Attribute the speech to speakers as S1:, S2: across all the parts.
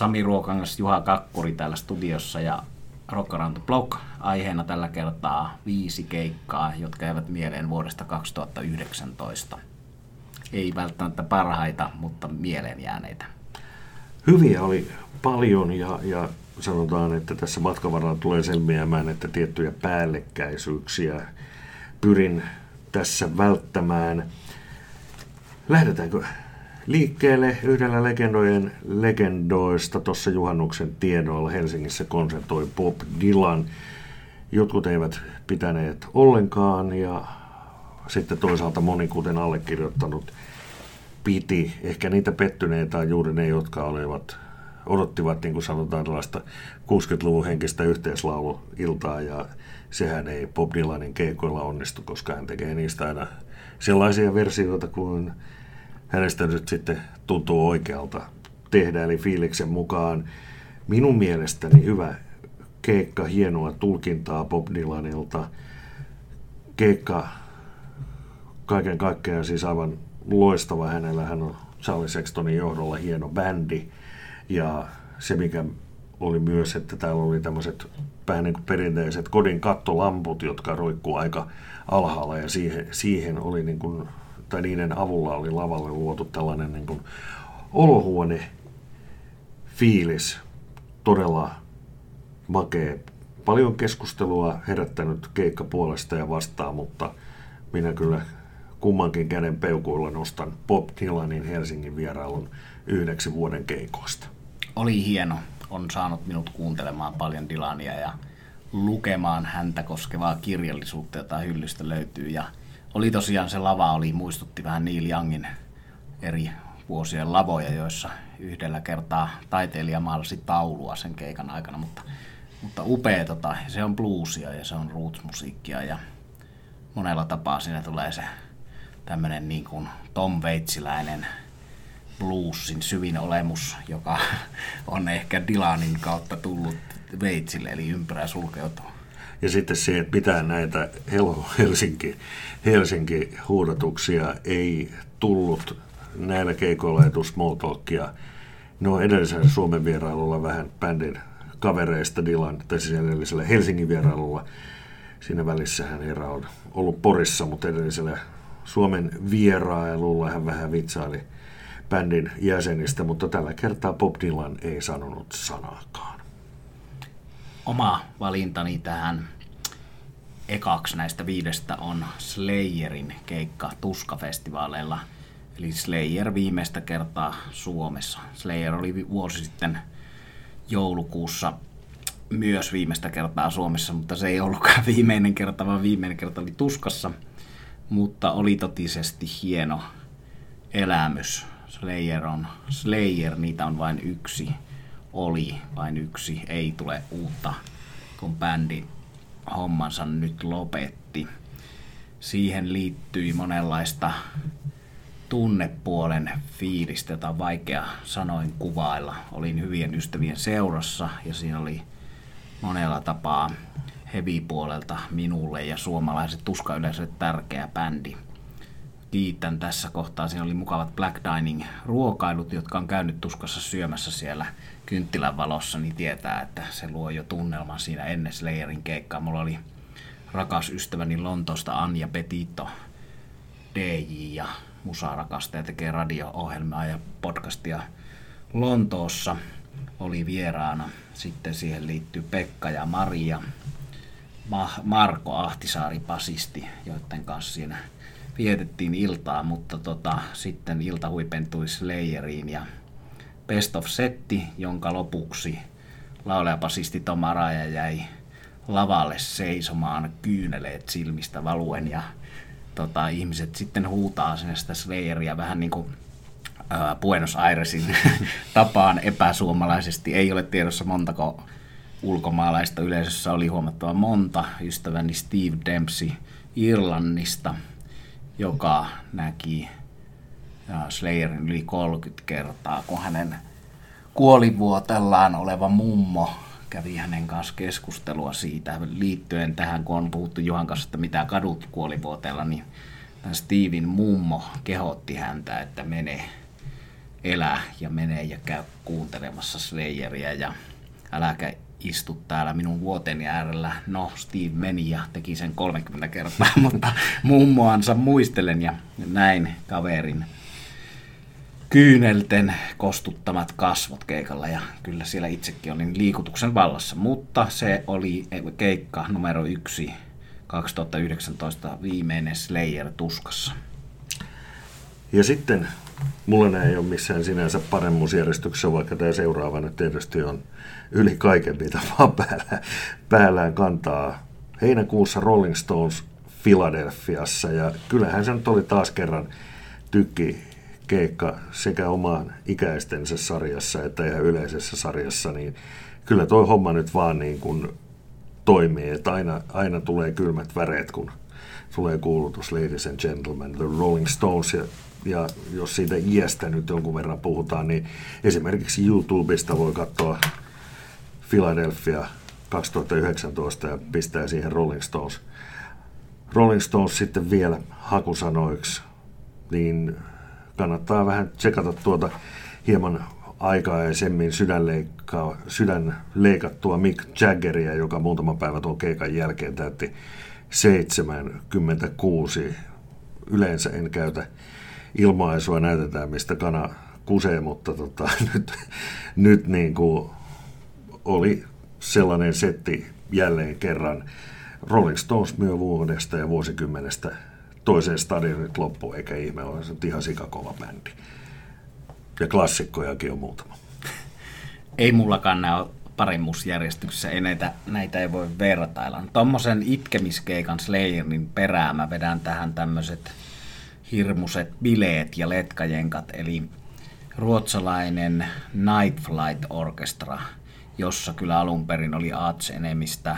S1: Sami Ruokangas, Juha Kakkuri täällä studiossa ja the Block. Aiheena tällä kertaa viisi keikkaa, jotka eivät mieleen vuodesta 2019. Ei välttämättä parhaita, mutta mieleen jääneitä.
S2: Hyviä oli paljon ja, ja sanotaan, että tässä matkan varrella tulee selviämään, että tiettyjä päällekkäisyyksiä pyrin tässä välttämään. Lähdetäänkö liikkeelle yhdellä legendojen legendoista tuossa juhannuksen tiedoilla Helsingissä konsertoi Bob Dylan. Jotkut eivät pitäneet ollenkaan ja sitten toisaalta moni, kuten allekirjoittanut, piti. Ehkä niitä pettyneitä on juuri ne, jotka olivat, odottivat, niin kuin sanotaan, tällaista 60-luvun henkistä yhteislauluiltaa ja sehän ei Bob Dylanin keikoilla onnistu, koska hän tekee niistä aina sellaisia versioita kuin hänestä nyt sitten tuntuu oikealta tehdä, eli fiiliksen mukaan minun mielestäni hyvä keikka, hienoa tulkintaa Bob Dylanilta. Keikka kaiken kaikkiaan siis aivan loistava hänellä. Hän on Charlie Sextonin johdolla hieno bändi. Ja se, mikä oli myös, että täällä oli tämmöiset vähän niin kuin perinteiset kodin kattolamput, jotka roikkuu aika alhaalla ja siihen, siihen oli niin kuin tai niiden avulla oli lavalle luotu tällainen niin kuin olohuone fiilis, todella makea. Paljon keskustelua herättänyt keikka puolesta ja vastaan, mutta minä kyllä kummankin käden peukuilla nostan Bob Dylanin Helsingin vierailun yhdeksi vuoden keikoista.
S1: Oli hieno. On saanut minut kuuntelemaan paljon Dylania ja lukemaan häntä koskevaa kirjallisuutta, jota hyllystä löytyy. Ja oli tosiaan se lava, oli, muistutti vähän Neil Youngin eri vuosien lavoja, joissa yhdellä kertaa taiteilija maalasi taulua sen keikan aikana, mutta, mutta upea, tota, se on bluesia ja se on roots-musiikkia ja monella tapaa siinä tulee se tämmöinen niin kuin Tom Veitsiläinen bluesin syvin olemus, joka on ehkä Dylanin kautta tullut Veitsille, eli ympyrä sulkeutuu.
S2: Ja sitten se, että pitää näitä Hello Helsinki, Helsinki huudatuksia ei tullut näillä keikoilla etu small talkia. No edellisellä Suomen vierailulla vähän bändin kavereista Dylan, tai siis edellisellä Helsingin vierailulla. Siinä välissä hän Eera on ollut Porissa, mutta edellisellä Suomen vierailulla hän vähän vitsaili bändin jäsenistä, mutta tällä kertaa Bob Dylan ei sanonut sanaakaan
S1: oma valintani tähän ekaksi näistä viidestä on Slayerin keikka Tuska-festivaaleilla. Eli Slayer viimeistä kertaa Suomessa. Slayer oli vuosi sitten joulukuussa myös viimeistä kertaa Suomessa, mutta se ei ollutkaan viimeinen kerta, vaan viimeinen kerta oli Tuskassa. Mutta oli totisesti hieno elämys. Slayer on Slayer, niitä on vain yksi oli vain yksi, ei tule uutta, kun bändi hommansa nyt lopetti. Siihen liittyi monenlaista tunnepuolen fiilistä, jota on vaikea sanoin kuvailla. Olin hyvien ystävien seurassa ja siinä oli monella tapaa heavy-puolelta minulle ja suomalaiset tuska yleensä tärkeä bändi – kiitän tässä kohtaa. Siinä oli mukavat Black Dining ruokailut, jotka on käynyt tuskassa syömässä siellä kynttilän valossa, niin tietää, että se luo jo tunnelman siinä ennen Slayerin keikkaa. Mulla oli rakas ystäväni Lontoosta Anja Petito, DJ ja musaarakastaja, tekee radio-ohjelmaa ja podcastia Lontoossa. Oli vieraana. Sitten siihen liittyy Pekka ja Maria, Marko Ahtisaari, basisti, joiden kanssa siinä vietettiin iltaa, mutta tota, sitten ilta huipentui Slayeriin ja Best of Setti, jonka lopuksi laulajapasisti Tom Araja jäi lavalle seisomaan kyyneleet silmistä valuen ja tota, ihmiset sitten huutaa sinne sitä Slayeria vähän niin kuin ää, Buenos Airesin tapaan epäsuomalaisesti. Ei ole tiedossa montako ulkomaalaista yleisössä oli huomattava monta. Ystäväni Steve Dempsey Irlannista – joka näki Slayerin yli 30 kertaa, kun hänen kuolivuotellaan oleva mummo kävi hänen kanssa keskustelua siitä liittyen tähän, kun on puhuttu Juhan kanssa, että mitä kadut kuolivuotella, niin tämän Steven mummo kehotti häntä, että mene elää ja menee ja käy kuuntelemassa Slayeria ja äläkä istu täällä minun vuoteni äärellä. No, Steve meni ja teki sen 30 kertaa, mutta mummoansa muistelen ja näin kaverin kyynelten kostuttamat kasvot keikalla ja kyllä siellä itsekin olin liikutuksen vallassa, mutta se oli keikka numero yksi 2019 viimeinen Slayer tuskassa.
S2: Ja sitten mulla ei ole missään sinänsä paremmuusjärjestyksessä, vaikka tämä seuraava nyt tietysti on yli kaiken, mitä vaan päällä, päällään kantaa. Heinäkuussa Rolling Stones Filadelfiassa ja kyllähän se nyt oli taas kerran tykki keikka sekä omaan ikäistensä sarjassa että ihan yleisessä sarjassa, niin kyllä toi homma nyt vaan niin kuin toimii, että aina, aina tulee kylmät väreet, kun tulee kuulutus Ladies and Gentlemen, The Rolling Stones, ja, ja jos siitä iästä nyt jonkun verran puhutaan, niin esimerkiksi YouTubesta voi katsoa Philadelphia 2019 ja pistää siihen Rolling Stones. Rolling Stones sitten vielä hakusanoiksi, niin kannattaa vähän tsekata tuota hieman aikaisemmin sydänleikkaa, sydän leikattua Mick Jaggeria, joka muutama päivä tuon keikan jälkeen täytti 76. Yleensä en käytä ilmaisua, näytetään mistä kana kusee, mutta tota, nyt, nyt niin kuin oli sellainen setti jälleen kerran. Rolling Stones myö vuodesta ja vuosikymmenestä toiseen stadionit loppu, eikä ihme ole, se ihan sikakova bändi. Ja klassikkojakin on muutama.
S1: Ei mullakaan nämä paremmuusjärjestyksessä, ei näitä, näitä ei voi vertailla. Tuommoisen itkemiskeikan Slayerin perään mä vedän tähän tämmöiset hirmuset bileet ja letkajenkat, eli ruotsalainen Night Flight Orchestra, jossa kyllä alun perin oli Arts enemistä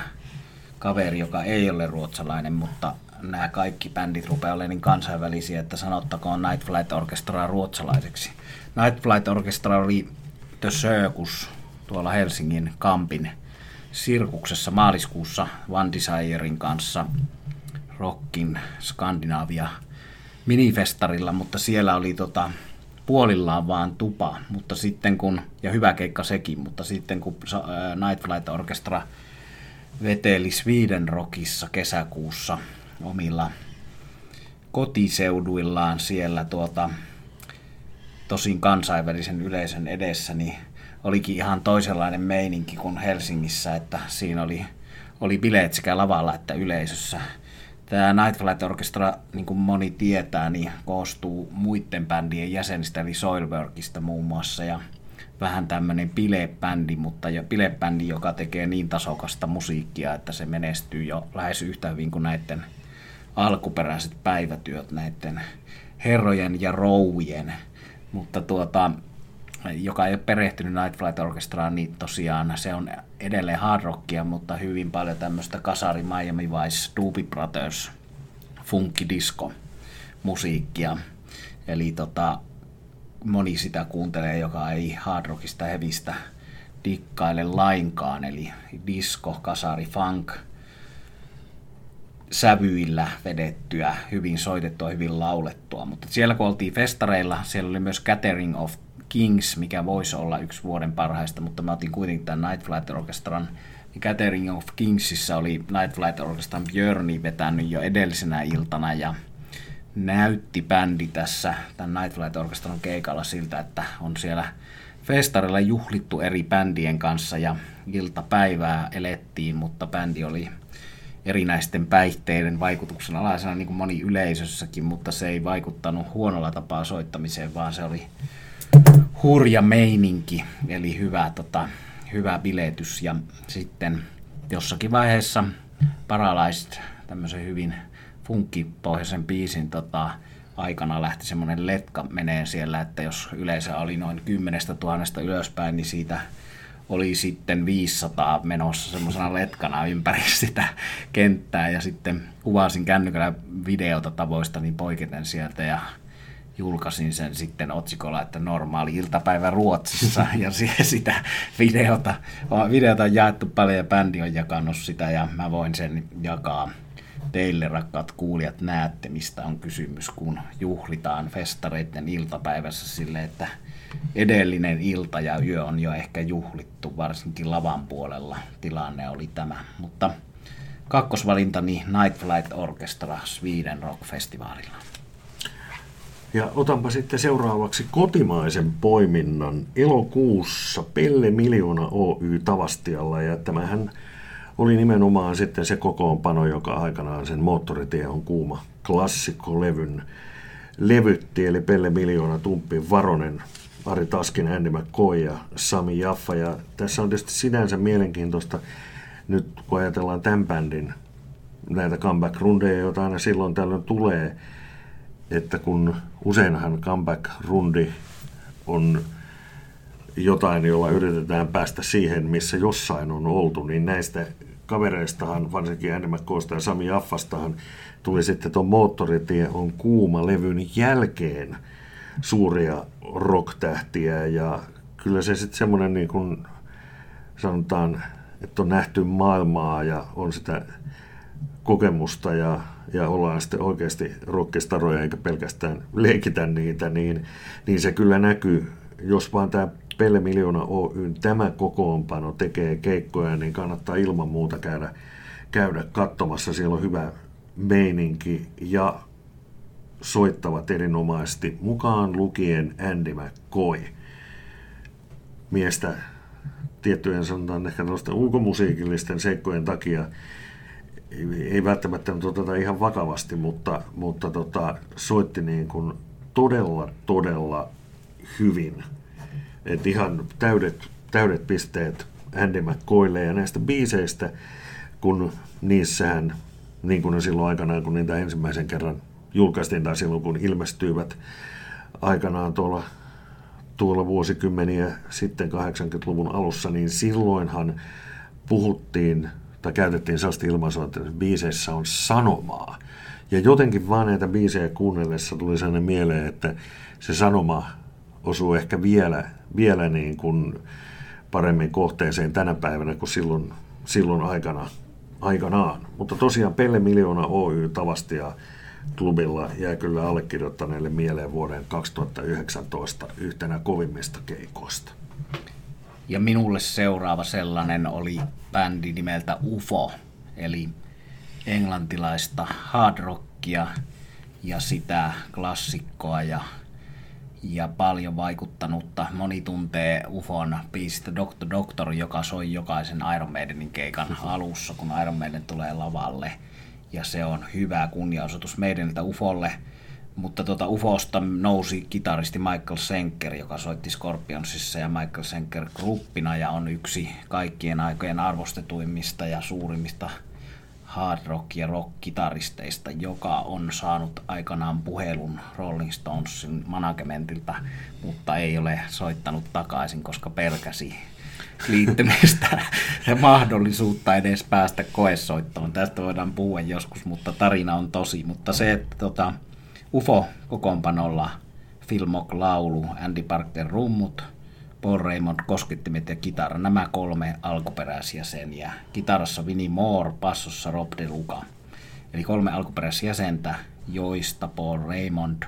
S1: kaveri, joka ei ole ruotsalainen, mutta nämä kaikki bändit rupeaa olemaan niin kansainvälisiä, että sanottakoon Night Flight Orchestraa ruotsalaiseksi. Night Flight Orchestra oli The Circus tuolla Helsingin Kampin sirkuksessa maaliskuussa One Desirein kanssa Rockin Skandinavia minifestarilla, mutta siellä oli tota, puolillaan vaan tupa, mutta sitten kun, ja hyvä keikka sekin, mutta sitten kun Night Flight Orchestra veteli Sweden Rockissa kesäkuussa omilla kotiseuduillaan siellä tuota, tosin kansainvälisen yleisön edessä, niin olikin ihan toisenlainen meininki kuin Helsingissä, että siinä oli, oli bileet sekä lavalla että yleisössä. Tämä Night Flight Orchestra, niin kuin moni tietää, niin koostuu muiden bändien jäsenistä, eli Soilworkista muun muassa, ja vähän tämmöinen bilebändi, mutta jo bilebändi, joka tekee niin tasokasta musiikkia, että se menestyy jo lähes yhtä hyvin kuin näiden alkuperäiset päivätyöt näiden herrojen ja rouvien. Mutta tuota, joka ei ole perehtynyt Night Flight Orchestraan, niin tosiaan se on edelleen hard rockia, mutta hyvin paljon tämmöistä kasari Miami Vice, Doobie Brothers, funky disco musiikkia. Eli tota, moni sitä kuuntelee, joka ei hard rockista hevistä dikkaile lainkaan, eli disco, kasari, funk, sävyillä vedettyä, hyvin soitettua, hyvin laulettua. Mutta siellä kun oltiin festareilla, siellä oli myös Gathering of Kings, mikä voisi olla yksi vuoden parhaista, mutta mä otin kuitenkin tämän Night Flight Orchestran. Gathering of Kingsissa oli Night Flight Orchestran Björni vetänyt jo edellisenä iltana ja näytti bändi tässä tämän Night Flight Orchestran keikalla siltä, että on siellä festarilla juhlittu eri bändien kanssa ja iltapäivää elettiin, mutta bändi oli erinäisten päihteiden vaikutuksen alaisena niin kuin moni yleisössäkin, mutta se ei vaikuttanut huonolla tapaa soittamiseen, vaan se oli hurja meininki, eli hyvä, tota, hyvä biletys. Ja sitten jossakin vaiheessa Paralyzed, tämmöisen hyvin funkkipohjaisen biisin tota, aikana lähti semmoinen letka menee siellä, että jos yleensä oli noin kymmenestä tuhannesta ylöspäin, niin siitä oli sitten 500 menossa semmoisena letkana ympäri sitä kenttää ja sitten kuvasin kännykällä videota tavoistani poiketen sieltä ja julkaisin sen sitten otsikolla, että normaali iltapäivä Ruotsissa ja sitä videota, videota on jaettu paljon ja bändi on jakanut sitä ja mä voin sen jakaa teille rakkaat kuulijat näette, mistä on kysymys, kun juhlitaan festareiden iltapäivässä sille, että edellinen ilta ja yö on jo ehkä juhlittu, varsinkin lavan puolella tilanne oli tämä. Mutta kakkosvalintani Night Flight Orchestra Sweden Rock Festivalilla.
S2: Ja otanpa sitten seuraavaksi kotimaisen poiminnan elokuussa Pelle Miljoona Oy Tavastialla. Ja tämähän oli nimenomaan sitten se kokoonpano, joka aikanaan sen Moottoritie on kuuma klassikkolevyn levytti, eli Pelle Miljoona, Tumppi Varonen, Ari Taskin, Andy McCoy ja Sami Jaffa. Ja tässä on tietysti sinänsä mielenkiintoista, nyt kun ajatellaan tämän bändin näitä comeback-rundeja, joita aina silloin tällöin tulee, että kun useinhan comeback-rundi on jotain, jolla yritetään päästä siihen, missä jossain on oltu, niin näistä kavereistahan, varsinkin McCoysta ja Sami Jaffastahan, tuli sitten tuon Moottoritie on kuuma levyn jälkeen suuria rock-tähtiä ja kyllä se sitten semmoinen niin kuin sanotaan, että on nähty maailmaa ja on sitä kokemusta ja, ja ollaan sitten oikeasti rockistaroja eikä pelkästään leikitä niitä, niin, niin se kyllä näkyy. Jos vaan tämä Pelle Miljoona Oy, tämä kokoonpano tekee keikkoja, niin kannattaa ilman muuta käydä, käydä katsomassa. Siellä on hyvä meininki ja soittavat erinomaisesti, mukaan lukien Andy McCoy. Miestä tiettyjen sanotaan ehkä ulkomusiikillisten seikkojen takia ei välttämättä oteta ihan vakavasti, mutta, mutta tota, soitti niin kuin todella, todella hyvin. Et ihan täydet, täydet pisteet Andy McCoylle ja näistä biiseistä, kun niissähän, niin kuin silloin aikanaan, kun niitä ensimmäisen kerran julkaistiin tai silloin kun ilmestyivät aikanaan tuolla, tuolla vuosikymmeniä sitten 80-luvun alussa, niin silloinhan puhuttiin tai käytettiin sellaista ilmaisua, että biiseissä on sanomaa. Ja jotenkin vaan näitä biisejä kuunnellessa tuli sellainen mieleen, että se sanoma osuu ehkä vielä, vielä niin kuin paremmin kohteeseen tänä päivänä kuin silloin, silloin aikana, aikanaan. Mutta tosiaan Pelle Miljoona Oy Tavastia klubilla jää kyllä allekirjoittaneelle mieleen vuoden 2019 yhtenä kovimmista keikoista.
S1: Ja minulle seuraava sellainen oli bändi nimeltä UFO, eli englantilaista hard rockia ja sitä klassikkoa ja, ja paljon vaikuttanutta. Moni tuntee UFOn biisistä Doctor Doctor, joka soi jokaisen Iron Maidenin keikan alussa, kun Iron Maiden tulee lavalle. Ja se on hyvä kunniaosoitus meidäniltä UFOlle – mutta tuota UFOsta nousi kitaristi Michael Senker, joka soitti Scorpionsissa ja Michael Senker gruppina ja on yksi kaikkien aikojen arvostetuimmista ja suurimmista hard rock ja rock kitaristeista, joka on saanut aikanaan puhelun Rolling Stonesin managementilta, mutta ei ole soittanut takaisin, koska pelkäsi liittymistä ja mahdollisuutta edes päästä koesoittoon. Tästä voidaan puhua joskus, mutta tarina on tosi. Mutta se, että tota, UFO-kokoonpanolla Phil Mock laulu, Andy Parker rummut, Paul Raymond koskettimet ja kitara. Nämä kolme alkuperäisjäseniä. Kitarassa Vinnie Moore, passossa Rob De Luca. Eli kolme alkuperäisjäsentä, joista Paul Raymond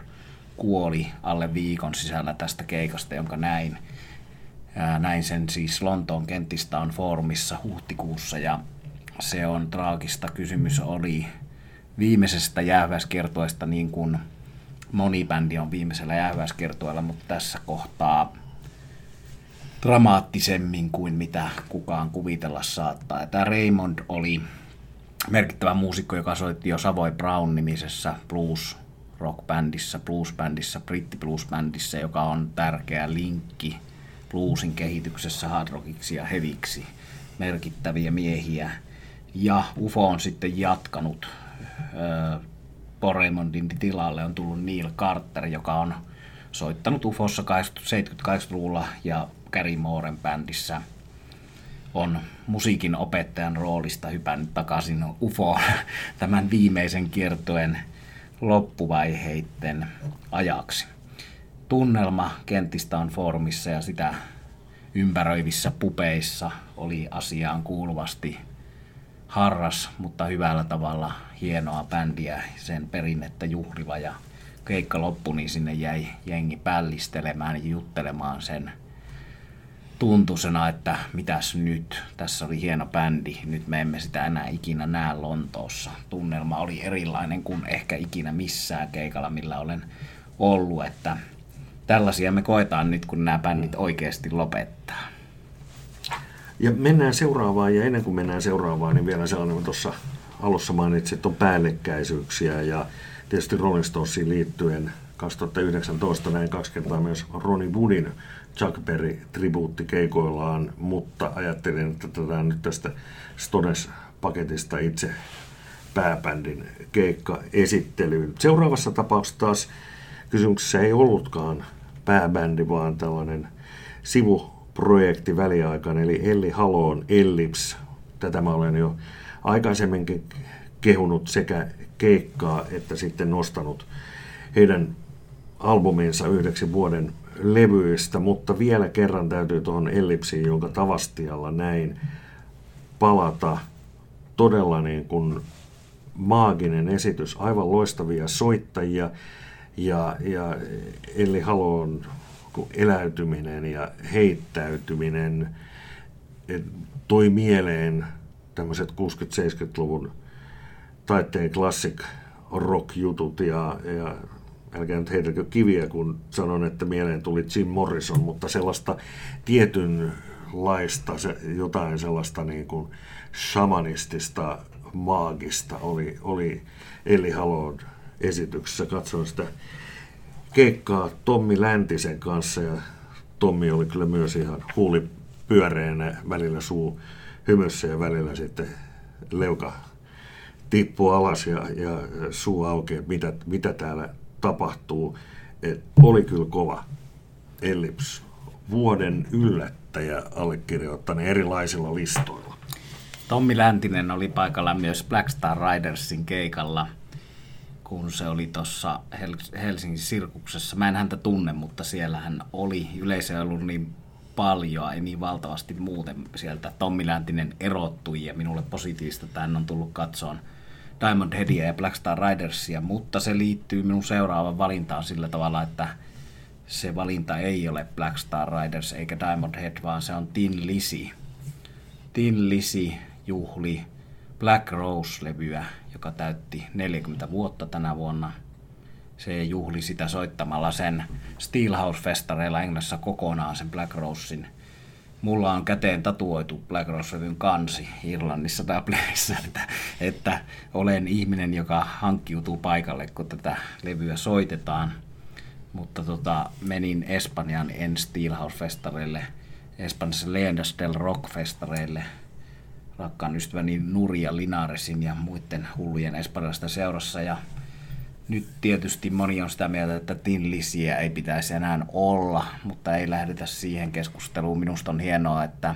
S1: kuoli alle viikon sisällä tästä keikasta, jonka näin. Näin sen siis Lontoon kentistä on foorumissa huhtikuussa ja se on traagista. Kysymys oli viimeisestä jääväiskertoista niin kuin moni bändi on viimeisellä jäähyväiskertoilla, mutta tässä kohtaa dramaattisemmin kuin mitä kukaan kuvitella saattaa. Ja tämä Raymond oli merkittävä muusikko, joka soitti jo Savoy Brown-nimisessä blues rock-bändissä, blues-bändissä, britti blues-bändissä, joka on tärkeä linkki bluesin kehityksessä hard rockiksi ja heviksi merkittäviä miehiä. Ja UFO on sitten jatkanut Poremondin tilalle on tullut Neil Carter, joka on soittanut UFOssa 78-luvulla ja Gary Mooren bändissä on musiikin opettajan roolista hypännyt takaisin UFO tämän viimeisen kiertoen loppuvaiheiden ajaksi. Tunnelma kentistä on foorumissa ja sitä ympäröivissä pupeissa oli asiaan kuuluvasti harras, mutta hyvällä tavalla hienoa bändiä, sen perinnettä juhliva ja keikka loppui, niin sinne jäi jengi pällistelemään ja juttelemaan sen tuntusena, että mitäs nyt, tässä oli hieno bändi, nyt me emme sitä enää ikinä näe Lontoossa. Tunnelma oli erilainen kuin ehkä ikinä missään keikalla, millä olen ollut, että tällaisia me koetaan nyt, kun nämä bändit oikeasti lopettaa.
S2: Ja mennään seuraavaan, ja ennen kuin mennään seuraavaan, niin vielä sellainen, tuossa alussa mainitsit, että on päällekkäisyyksiä, ja tietysti Rolling Stonesiin liittyen 2019 näin kaksi kertaa myös Ronnie Woodin Chuck Berry tribuutti keikoillaan, mutta ajattelin, että tätä nyt tästä Stones-paketista itse pääbändin keikka esittelyyn. Seuraavassa tapauksessa taas kysymyksessä ei ollutkaan pääbändi, vaan tällainen sivuprojekti väliaikainen, eli Elli Haloon Ellips. Tätä mä olen jo aikaisemminkin kehunut sekä keikkaa että sitten nostanut heidän albuminsa yhdeksi vuoden levyistä, mutta vielä kerran täytyy tuohon Ellipsiin, jonka Tavastialla näin palata. Todella niin kuin maaginen esitys, aivan loistavia soittajia ja, ja Elli Halon eläytyminen ja heittäytyminen toi mieleen tämmöiset 60-70-luvun taitteen klassik rock-jutut ja, ja älkää nyt heitäkö kiviä, kun sanon, että mieleen tuli Jim Morrison, mutta sellaista tietynlaista, se, jotain sellaista niin kuin shamanistista, maagista oli, oli Eli Halon esityksessä. Katsoin sitä keikkaa Tommi Läntisen kanssa ja Tommi oli kyllä myös ihan huuli pyöreänä, välillä suu hymyssä ja välillä sitten leuka tippuu alas ja, ja suu aukeaa, mitä, mitä täällä tapahtuu. Et oli kyllä kova Ellips. Vuoden yllättäjä allekirjoittaneen erilaisilla listoilla.
S1: Tommi Läntinen oli paikalla myös Black Star Ridersin keikalla, kun se oli tuossa Helsingin sirkuksessa. Mä en häntä tunne, mutta siellä hän oli. Yleisö ei ollut niin paljon, ei niin valtavasti muuten sieltä. Tommi Läntinen erottui ja minulle positiivista, että hän on tullut katsomaan – Diamond Headia ja Black Star Ridersia, mutta se liittyy minun seuraavaan valintaan sillä tavalla, että se valinta ei ole Black Star Riders eikä Diamond Head, vaan se on Tin Lisi. Tin Lisi juhli Black Rose-levyä, joka täytti 40 vuotta tänä vuonna. Se juhli sitä soittamalla sen Steelhouse-festareilla Englannissa kokonaan sen Black Rosein – mulla on käteen tatuoitu Black Rose kansi Irlannissa Dublinissa, että, että olen ihminen, joka hankkiutuu paikalle, kun tätä levyä soitetaan. Mutta tota, menin Espanjan En Steelhouse-festareille, Espanjassa Leyendas del Rock-festareille, rakkaan ystäväni Nuria Linaresin ja muiden hullujen espanjalaisten seurassa. Ja nyt tietysti moni on sitä mieltä, että tinlisiä ei pitäisi enää olla, mutta ei lähdetä siihen keskusteluun. Minusta on hienoa, että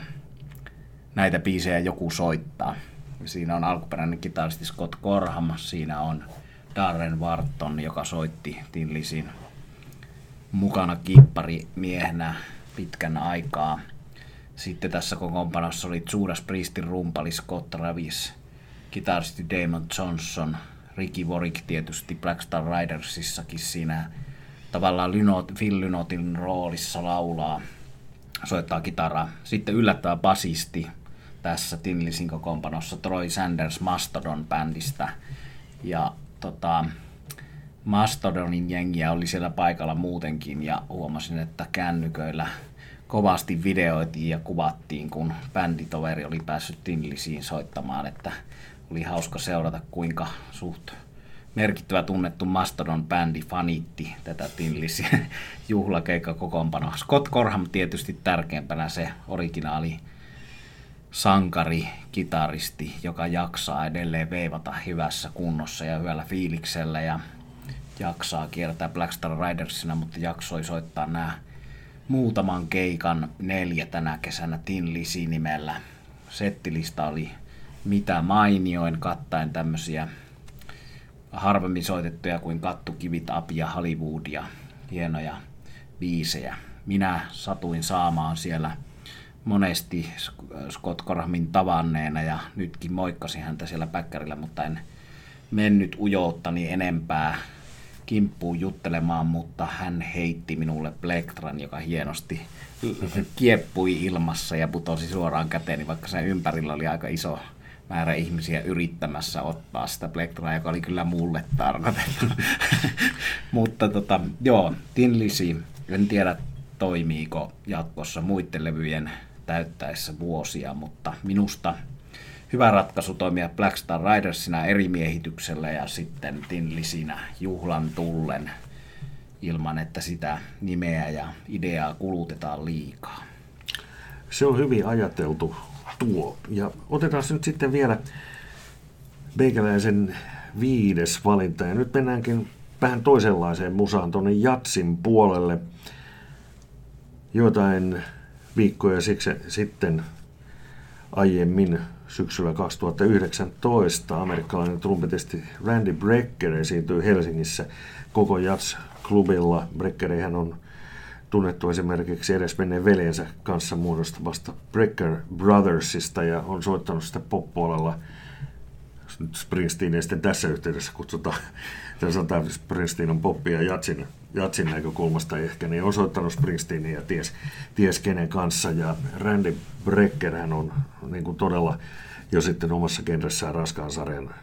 S1: näitä biisejä joku soittaa. Siinä on alkuperäinen kitaristi Scott Korham, siinä on Darren Warton, joka soitti Tinlisin mukana miehenä pitkän aikaa. Sitten tässä kokoonpanossa oli Judas Priestin rumpali Scott Travis, kitaristi Damon Johnson – Ricky Warwick tietysti Black Star Ridersissakin siinä tavallaan Lynot, Phil Lynotin roolissa laulaa, soittaa kitaraa. Sitten yllättävä basisti tässä Tinlisin kokoonpanossa Troy Sanders Mastodon-bändistä. Ja tota, Mastodonin jengiä oli siellä paikalla muutenkin ja huomasin, että kännyköillä kovasti videoitiin ja kuvattiin, kun bänditoveri oli päässyt Tinlisiin soittamaan, että oli hauska seurata, kuinka suht merkittävä tunnettu Mastodon-bändi fanitti tätä Tillisiä juhlakeikka kokoonpanoa. Scott Corham tietysti tärkeimpänä se originaali sankari, kitaristi, joka jaksaa edelleen veivata hyvässä kunnossa ja hyvällä fiiliksellä ja jaksaa kiertää Black Star Ridersina, mutta jaksoi soittaa nämä muutaman keikan neljä tänä kesänä Tin Lisi nimellä. Settilista oli mitä mainioin kattaen tämmöisiä harvemmin soitettuja kuin Kattu, Kivit, Api ja Hollywoodia, hienoja biisejä. Minä satuin saamaan siellä monesti Scott Korhamin tavanneena ja nytkin moikkasin häntä siellä päkkärillä, mutta en mennyt ujouttani enempää kimppuun juttelemaan, mutta hän heitti minulle plektran, joka hienosti kieppui ilmassa ja putosi suoraan käteeni, vaikka sen ympärillä oli aika iso määrä ihmisiä yrittämässä ottaa sitä plektraa, joka oli kyllä mulle tarkoitettu. Mutta tota, joo, Tinlisi, en tiedä toimiiko jatkossa muiden levyjen täyttäessä vuosia, mutta minusta hyvä ratkaisu toimia Black Star Ridersina eri miehityksellä ja sitten Tinlisinä juhlan tullen ilman, että sitä nimeä ja ideaa kulutetaan liikaa.
S2: Se on hyvin ajateltu tuo. Ja otetaan nyt sitten vielä Beikäläisen viides valinta. Ja nyt mennäänkin vähän toisenlaiseen musaan tuonne Jatsin puolelle. Jotain viikkoja siksi sitten aiemmin syksyllä 2019 amerikkalainen trumpetisti Randy Brecker esiintyi Helsingissä koko Jats-klubilla. Breckerihän on tunnettu esimerkiksi edesmenneen veljensä kanssa muodostamasta Brecker Brothersista ja on soittanut sitä pop-puolella nyt Springsteenia sitten tässä yhteydessä kutsutaan, sanotaan Springsteen on poppia jatsin, jatsin näkökulmasta ehkä, niin on soittanut Springsteenia ja ties, ties kenen kanssa. Ja Randy Brecker hän on niin kuin todella jo sitten omassa genressään raskaan sarjan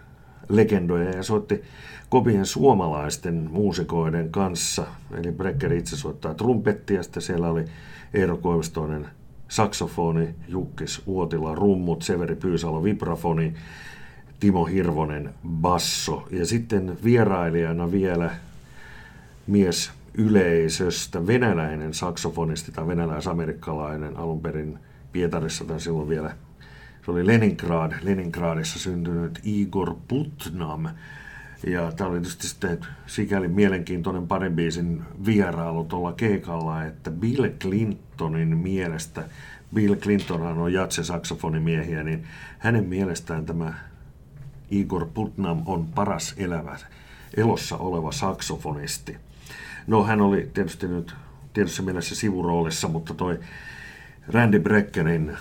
S2: legendoja ja soitti kovien suomalaisten muusikoiden kanssa. Eli Brecker itse soittaa trumpettia, sitten siellä oli Eero Koivistoinen saksofoni, Jukkis Uotila rummut, Severi Pyysalo vibrafoni, Timo Hirvonen basso ja sitten vierailijana vielä mies yleisöstä, venäläinen saksofonisti tai venäläis-amerikkalainen alun perin Pietarissa tai silloin vielä se oli Leningrad, Leningradissa syntynyt Igor Putnam. Ja tämä oli tietysti sitten sikäli mielenkiintoinen parin biisin vierailu tuolla keikalla, että Bill Clintonin mielestä, Bill Clintonhan on jatse saksofonimiehiä, niin hänen mielestään tämä Igor Putnam on paras elävä, elossa oleva saksofonisti. No hän oli tietysti nyt tietyssä mielessä sivuroolissa, mutta toi Randy Breckerin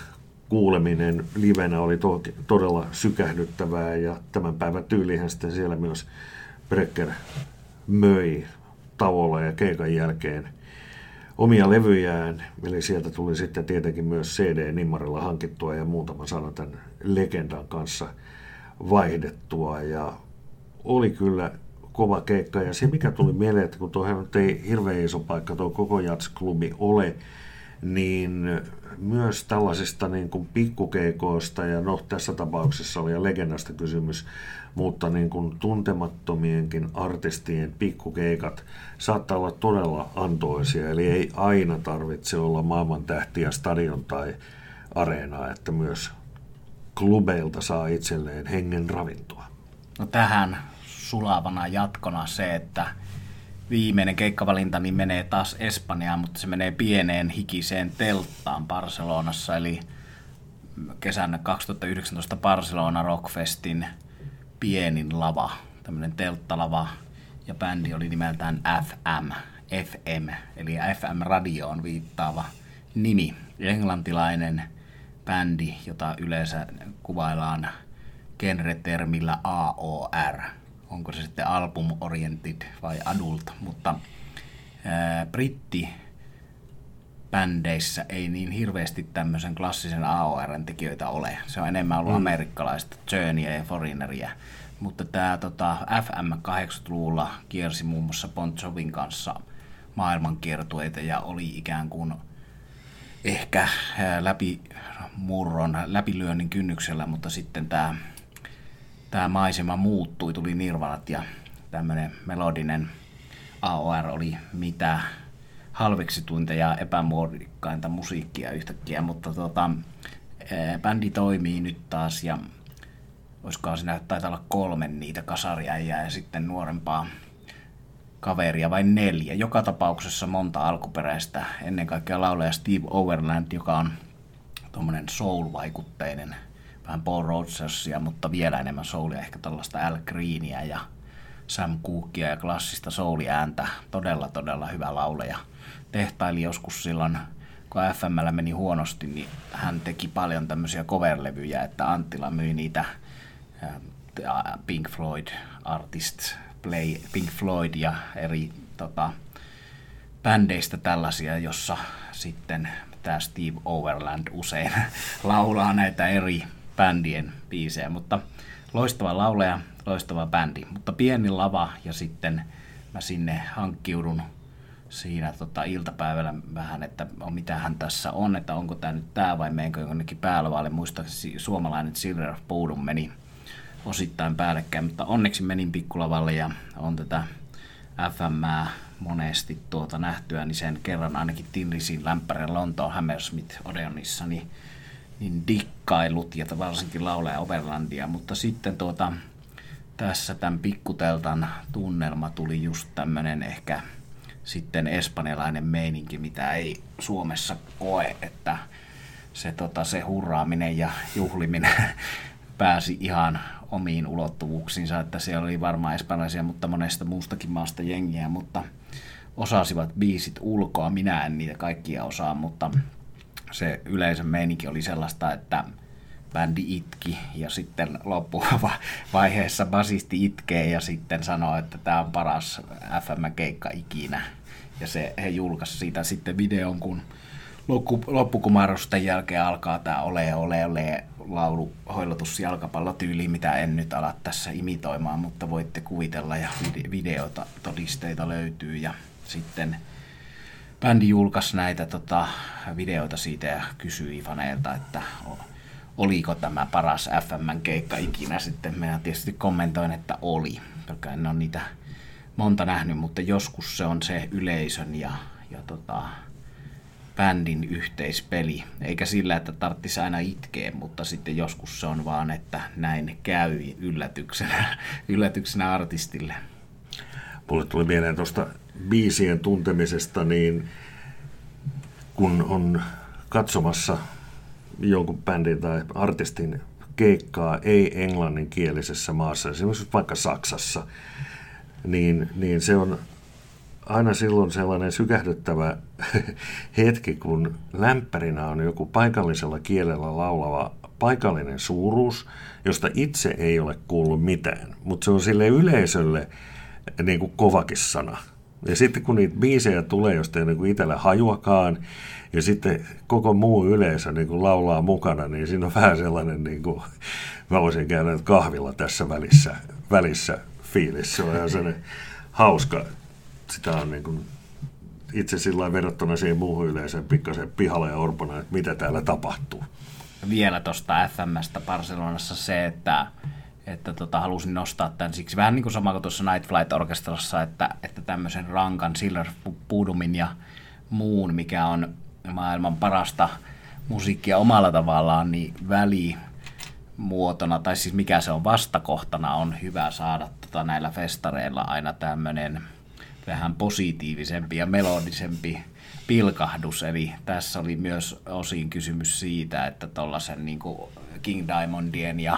S2: kuuleminen livenä oli to- todella sykähdyttävää ja tämän päivän tyylihän sitten siellä myös Brecker möi tavolla ja keikan jälkeen omia levyjään, eli sieltä tuli sitten tietenkin myös CD-nimmarilla hankittua ja muutama sana tämän legendan kanssa vaihdettua ja oli kyllä kova keikka. Ja se mikä tuli mieleen, että kun tuohon ei hirveän iso paikka tuo koko Jats-klubi ole, niin myös tällaisista niin kuin pikkukeikoista, ja no tässä tapauksessa oli legendasta kysymys, mutta niin kuin tuntemattomienkin artistien pikkukeikat saattaa olla todella antoisia, eli ei aina tarvitse olla maailman tähtiä stadion tai areenaa, että myös klubeilta saa itselleen hengen ravintoa.
S1: No tähän sulavana jatkona se, että viimeinen keikkavalinta niin menee taas Espanjaan, mutta se menee pieneen hikiseen telttaan Barcelonassa, eli kesänä 2019 Barcelona Rockfestin pienin lava, tämmöinen telttalava, ja bändi oli nimeltään FM, FM, eli FM-radioon viittaava nimi. Englantilainen bändi, jota yleensä kuvaillaan genretermillä AOR, onko se sitten album oriented vai adult, mutta ää, britti bändeissä ei niin hirveästi tämmöisen klassisen AORn tekijöitä ole. Se on enemmän ollut mm. amerikkalaista, Journeyä ja Foreigneria. Mutta tämä tota, FM 80-luvulla kiersi muun muassa Bon Jovin kanssa maailmankiertueita ja oli ikään kuin ehkä läpi murron, läpilyönnin kynnyksellä, mutta sitten tämä tämä maisema muuttui, tuli Nirvanat ja tämmöinen melodinen AOR oli mitä halveksituinta ja epämuodikkainta musiikkia yhtäkkiä, mutta tota, bändi toimii nyt taas ja olisikohan siinä taitaa olla kolme niitä kasaria ja sitten nuorempaa kaveria vai neljä. Joka tapauksessa monta alkuperäistä, ennen kaikkea laulaja Steve Overland, joka on tuommoinen soul-vaikutteinen vähän Paul Rogersia, mutta vielä enemmän soulia, ehkä tällaista Al Greenia ja Sam Cookia ja klassista souliääntä. Todella, todella hyvä lauleja. Tehtaili joskus silloin, kun FMllä meni huonosti, niin hän teki paljon tämmöisiä coverlevyjä, että Anttila myi niitä Pink Floyd Artist Coldplay, Pink Floyd ja eri tota, bändeistä tällaisia, jossa sitten tämä Steve Overland usein laulaa näitä eri bändien biisejä, mutta loistava lauleja, loistava bändi, mutta pieni lava ja sitten mä sinne hankkiudun siinä tota, iltapäivällä vähän, että on, mitä hän tässä on, että onko tämä nyt tämä vai menenkö jonnekin päällä, muistaakseni suomalainen Silver Poudum meni osittain päällekkäin, mutta onneksi menin pikkulavalle ja on tätä FM monesti tuota nähtyä, niin sen kerran ainakin Tinrisin lämpärin Lontoon Hammersmith Odeonissa, niin, niin dikkailut ja varsinkin laulaja Overlandia, mutta sitten tuota, tässä tämän pikkuteltan tunnelma tuli just tämmöinen ehkä sitten espanjalainen meininki, mitä ei Suomessa koe, että se, tota, se hurraaminen ja juhliminen pääsi ihan omiin ulottuvuuksiinsa, että siellä oli varmaan espanjalaisia, mutta monesta muustakin maasta jengiä, mutta osasivat biisit ulkoa. Minä en niitä kaikkia osaa, mutta se yleisön meininki oli sellaista, että bändi itki ja sitten loppuvaiheessa basisti itkee ja sitten sanoo, että tämä on paras FM-keikka ikinä. Ja se, he julkaisivat siitä sitten videon, kun loppukumarusten jälkeen alkaa tämä ole ole ole laulu hoilotus jalkapallotyyli, mitä en nyt ala tässä imitoimaan, mutta voitte kuvitella ja videota, todisteita löytyy ja sitten bändi julkaisi näitä tota, videoita siitä ja kysyi faneilta, että oliko tämä paras FM-keikka ikinä. Sitten minä tietysti kommentoin, että oli. En ole niitä monta nähnyt, mutta joskus se on se yleisön ja, ja tota, bändin yhteispeli. Eikä sillä, että tarvitsisi aina itkeä, mutta sitten joskus se on vaan, että näin käy yllätyksenä, yllätyksenä artistille.
S2: Mulle tuli mieleen tuosta biisien tuntemisesta, niin kun on katsomassa jonkun bändin tai artistin keikkaa ei-englanninkielisessä maassa, esimerkiksi vaikka Saksassa, niin, niin se on aina silloin sellainen sykähdyttävä hetki, kun lämpärinä on joku paikallisella kielellä laulava paikallinen suuruus, josta itse ei ole kuullut mitään, mutta se on sille yleisölle niin kuin kovakin sana. Ja sitten kun niitä biisejä tulee, josta ei niin itsellä hajuakaan, ja sitten koko muu yleisö niin kuin laulaa mukana, niin siinä on vähän sellainen, niin kuin, mä voisin käydä kahvilla tässä välissä, välissä fiilis. Se on ihan sellainen hauska. Sitä on niin kuin, itse sillä verrattuna siihen muuhun yleisöön pikkasen pihalla ja orpona, että mitä täällä tapahtuu.
S1: Vielä tuosta FMstä Barcelonassa se, että että tota, halusin nostaa tämän siksi vähän niin kuin sama kuin tuossa Night Flight Orkestrassa, että, että tämmöisen rankan Silver Pudumin ja muun, mikä on maailman parasta musiikkia omalla tavallaan, niin välimuotona, tai siis mikä se on vastakohtana, on hyvä saada tota näillä festareilla aina tämmöinen vähän positiivisempi ja melodisempi pilkahdus. Eli tässä oli myös osin kysymys siitä, että tuollaisen niin King Diamondien ja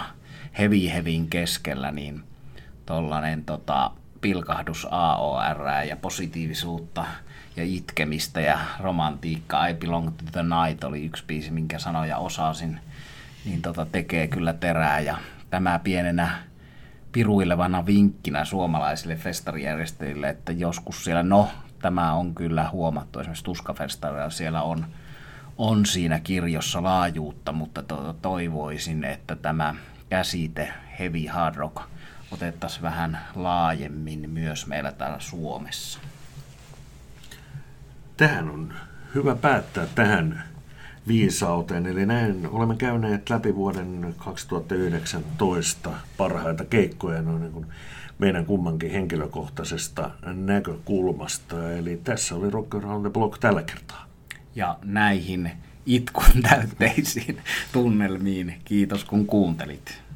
S1: Heavy Heavyn keskellä, niin tuollainen tota, pilkahdus AOR ja positiivisuutta ja itkemistä ja romantiikkaa. I Belong to the Night oli yksi biisi, minkä sanoja osasin, niin tota, tekee kyllä terää. Ja tämä pienenä piruilevana vinkkinä suomalaisille festarijärjestäjille, että joskus siellä, no tämä on kyllä huomattu esimerkiksi Tuskafestarilla, siellä on, on siinä kirjossa laajuutta, mutta to, toivoisin, että tämä käsite heavy hard rock otettaisiin vähän laajemmin myös meillä täällä Suomessa.
S2: Tähän on hyvä päättää tähän viisauteen. Eli näin olemme käyneet läpi vuoden 2019 parhaita keikkoja noin niin kuin meidän kummankin henkilökohtaisesta näkökulmasta. Eli tässä oli Rock Around the Block tällä kertaa.
S1: Ja näihin itkun täytteisiin tunnelmiin kiitos kun kuuntelit.